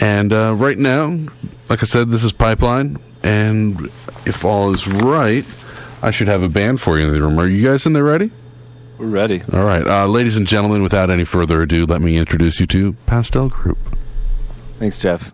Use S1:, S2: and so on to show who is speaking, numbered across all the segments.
S1: And uh, right now, like I said, this is Pipeline, and if all is right, I should have a band for you in the room. Are you guys in there ready?
S2: We're ready.
S1: All right, uh, ladies and gentlemen. Without any further ado, let me introduce you to Pastel Group.
S2: Thanks, Jeff.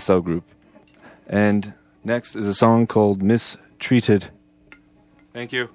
S2: style group. And next is a song called Mistreated. Thank you.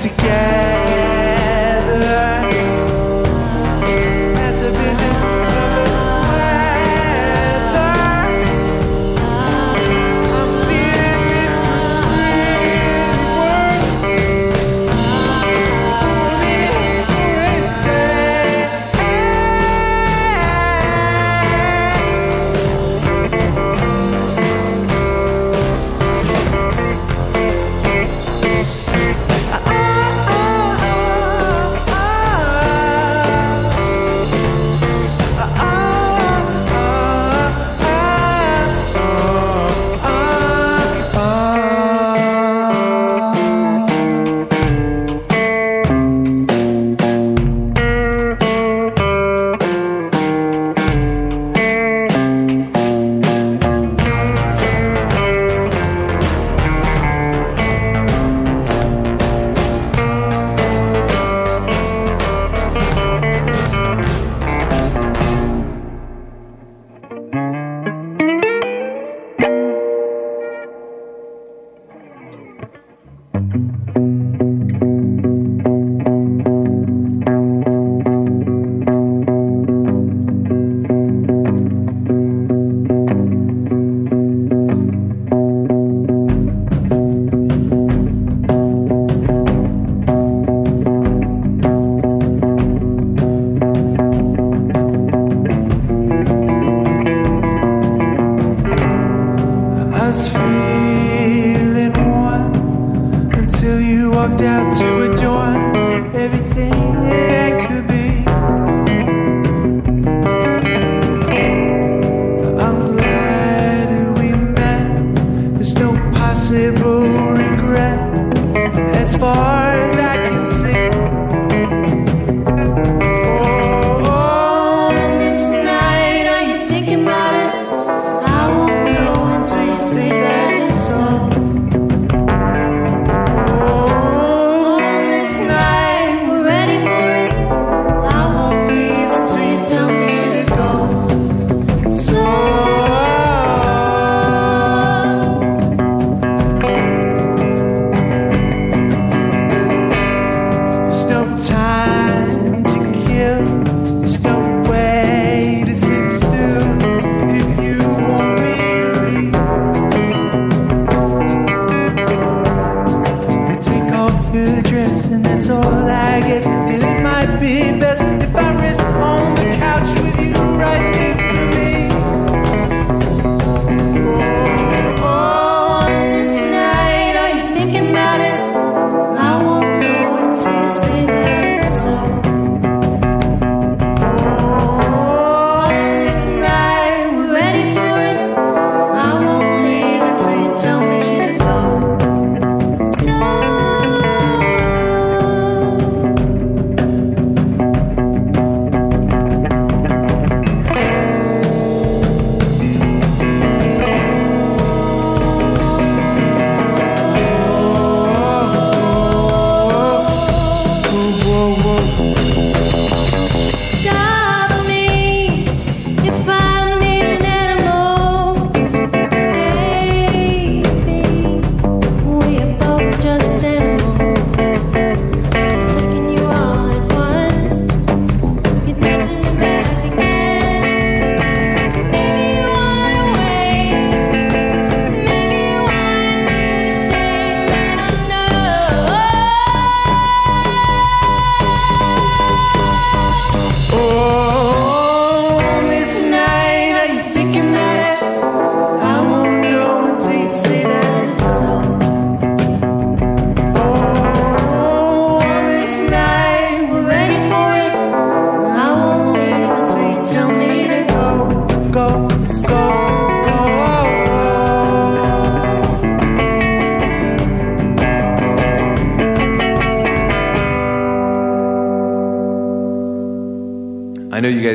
S3: together.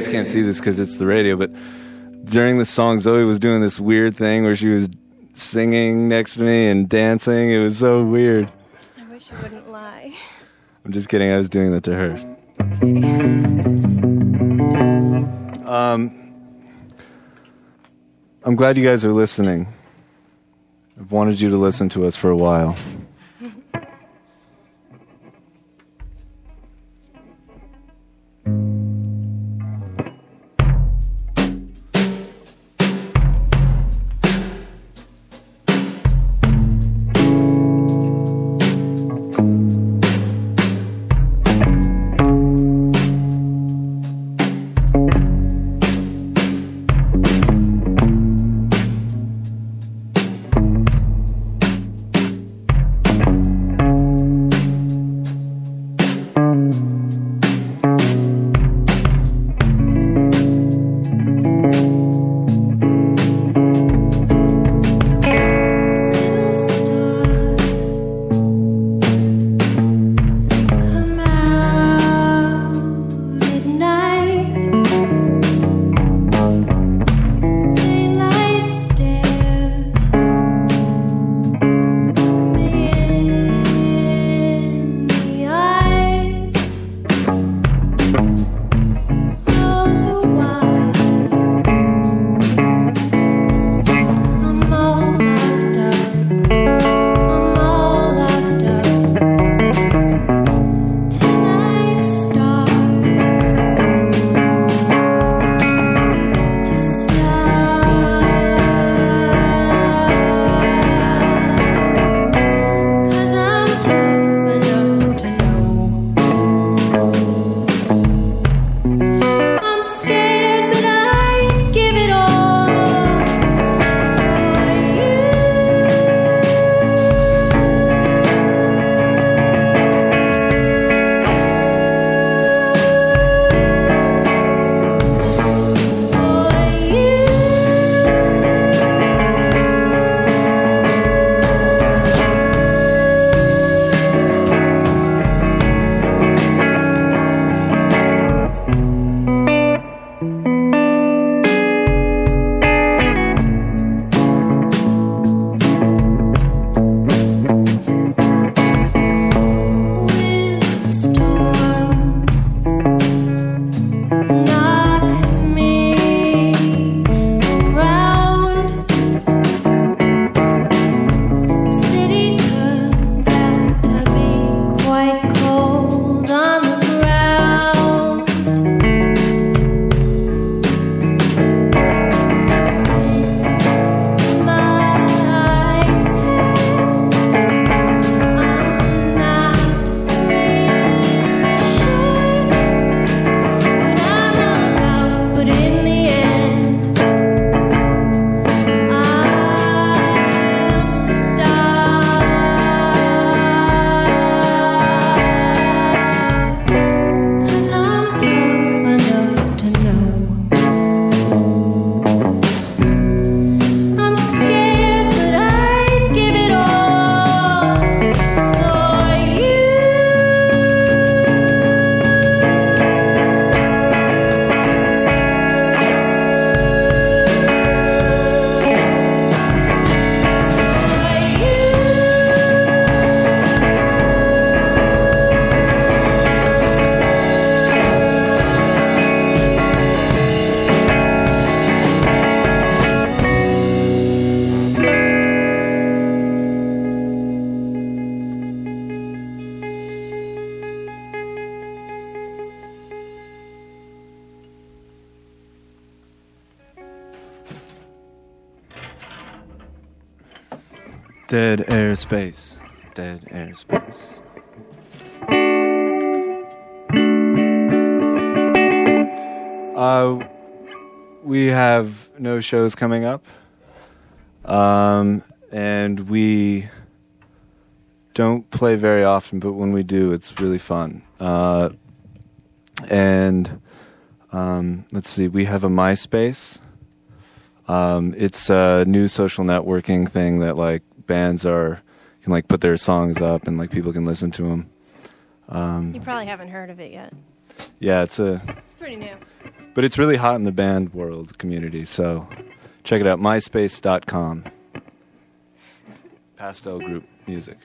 S3: guys can't see this because it's the radio, but during the song, Zoe was doing this weird thing where she was singing next to me and dancing. It was so weird.
S4: I wish you wouldn't lie.
S3: I'm just kidding. I was doing that to her. Um, I'm glad you guys are listening. I've wanted you to listen to us for a while.
S4: Dead airspace. Dead airspace. Uh, we have no shows coming up. Um, and we don't play very often, but when we do, it's really fun. Uh, and um, let's see, we have a MySpace. Um, it's a new social networking thing that like bands are can like put their songs up and like people can listen to them. Um,
S3: You probably haven't heard of it yet.
S4: yeah, it's a
S3: It's pretty new.
S4: but it's really hot in the band world community. So check it out, myspace.com. Pastel Group Music.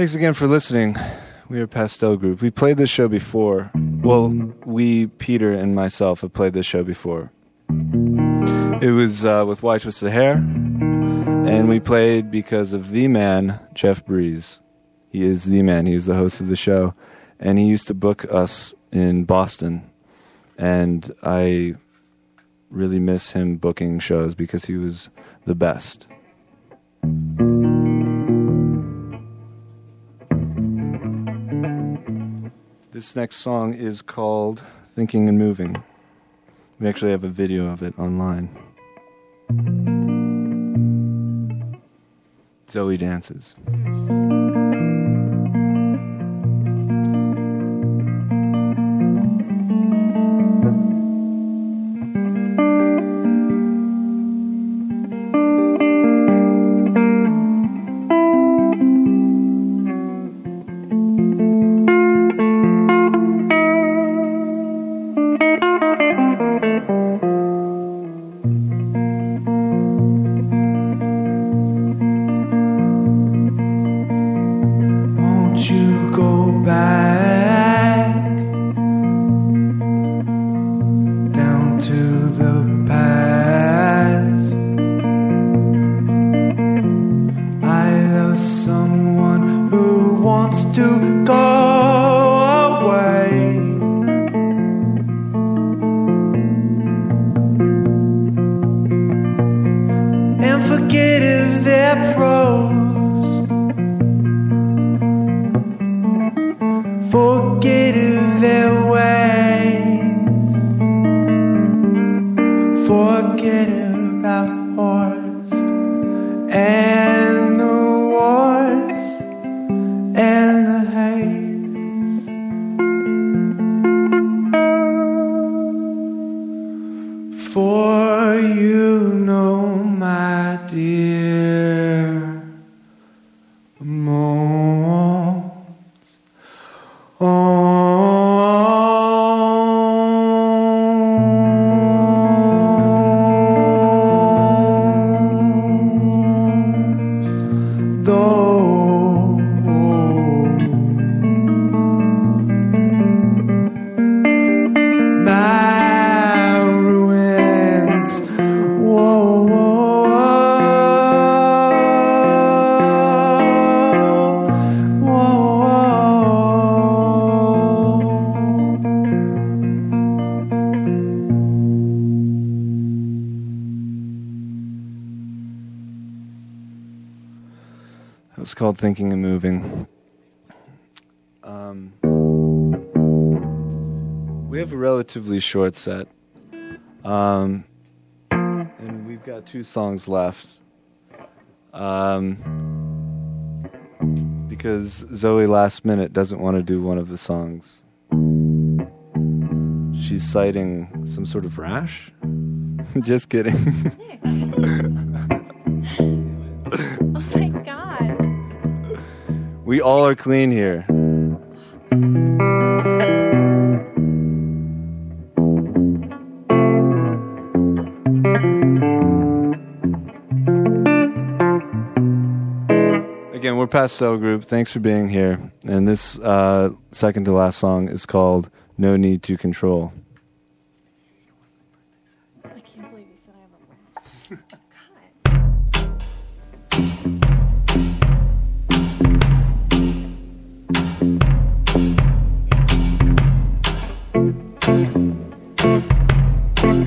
S2: Thanks again for listening. We are Pastel Group. We played this show before. Well, we, Peter and myself, have played this show before. It was uh, with White Twisted Hair, and we played because of the man, Jeff Breeze. He is the man. He is the host of the show, and he used to book us in Boston. And I really miss him booking shows because he was the best. This next song is called Thinking and Moving. We actually have a video of it online. Zoe dances. Thinking and Moving. Um, we have a relatively short set. Um, and we've got two songs left. Um, because Zoe last minute doesn't want to do one of the songs. She's citing some sort of rash. Just kidding. we all are clean here. Again, we're Pastel Group. Thanks for being here. And this uh, second to last song is called No Need to Control.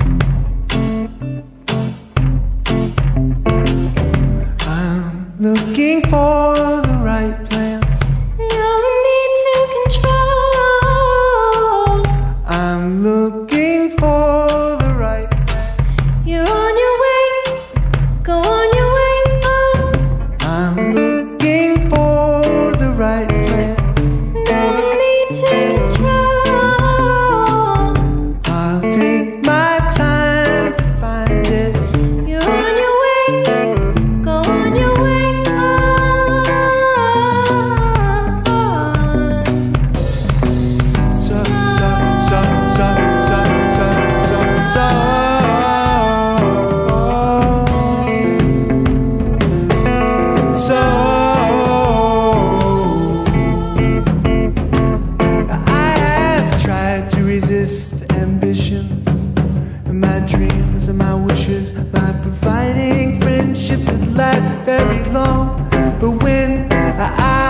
S3: I'm But when I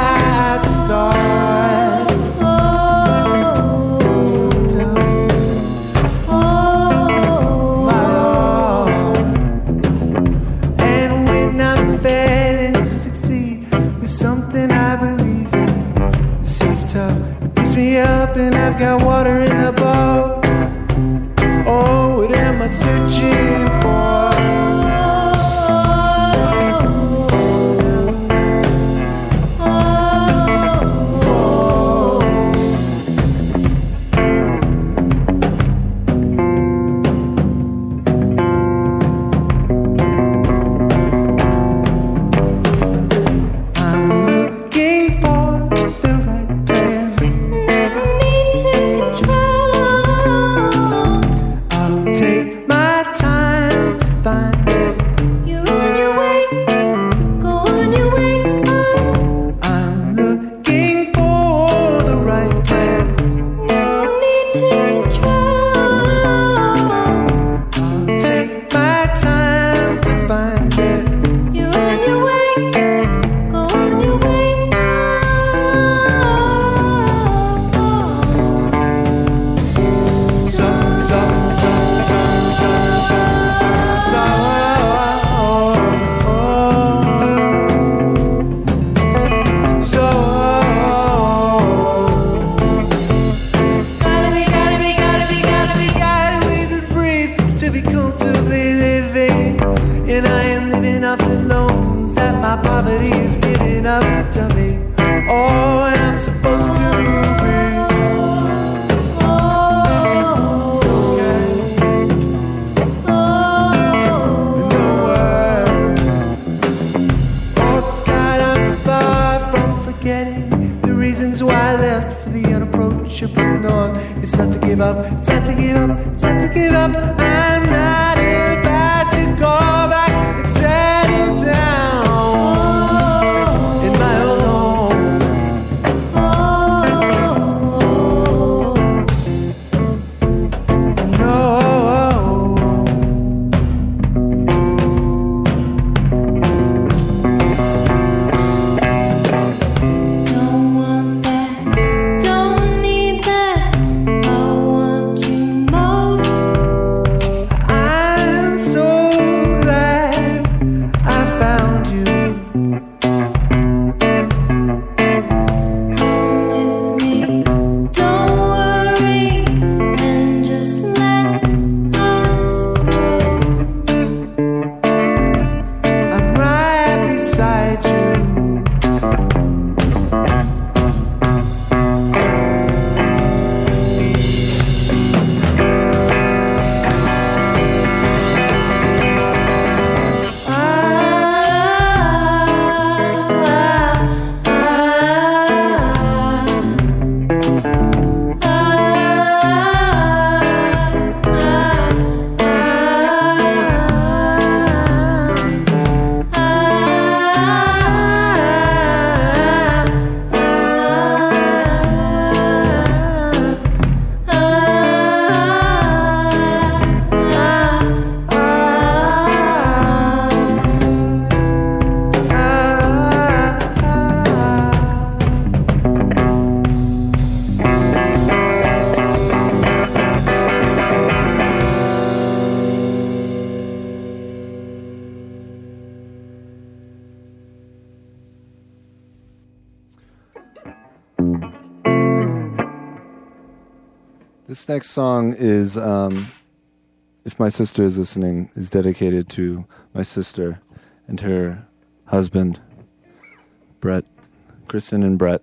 S2: this next song is, um, if my sister is listening, is dedicated to my sister and her husband, Brett, Kristen and Brett.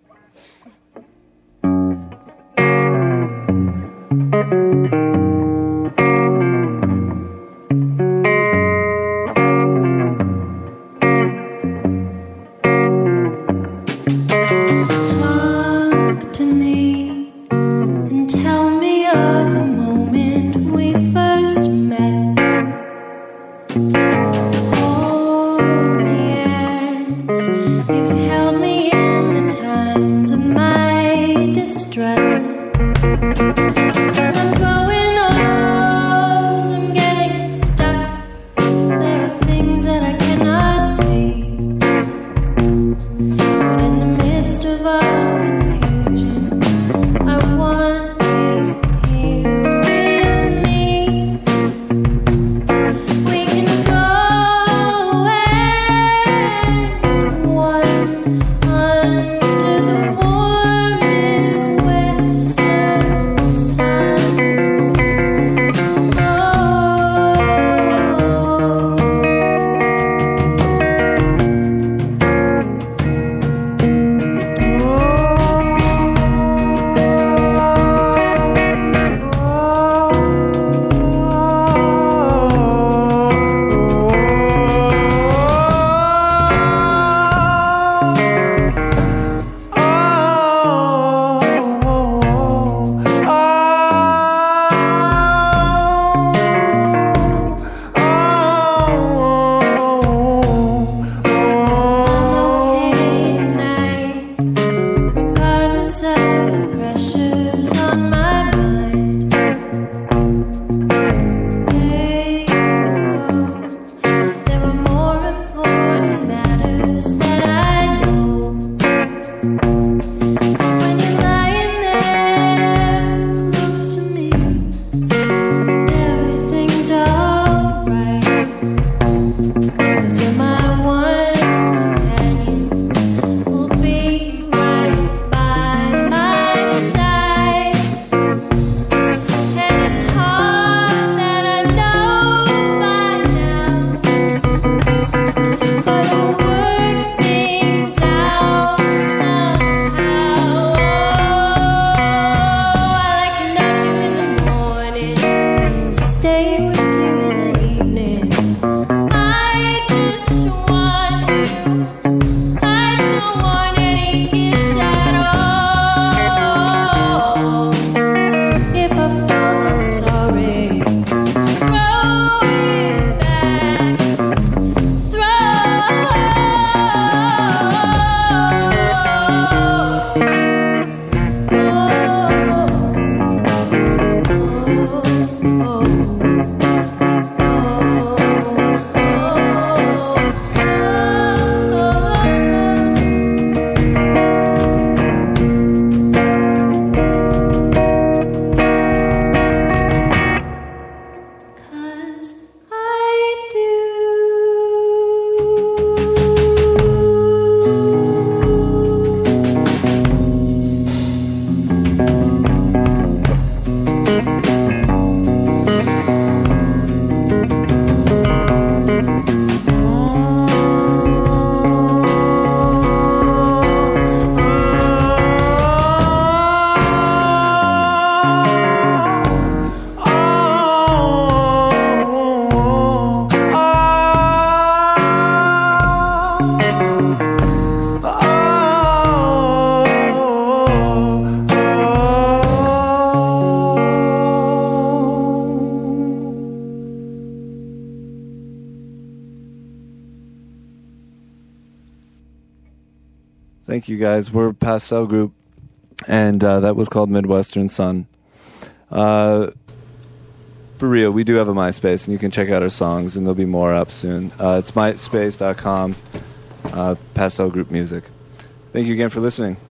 S4: Guys. We're Pastel Group, and uh, that was called Midwestern Sun. Uh, for real, we do have a MySpace, and you can check out our songs, and there'll be more up soon. Uh, it's myspace.com, uh, Pastel Group Music. Thank you again for listening.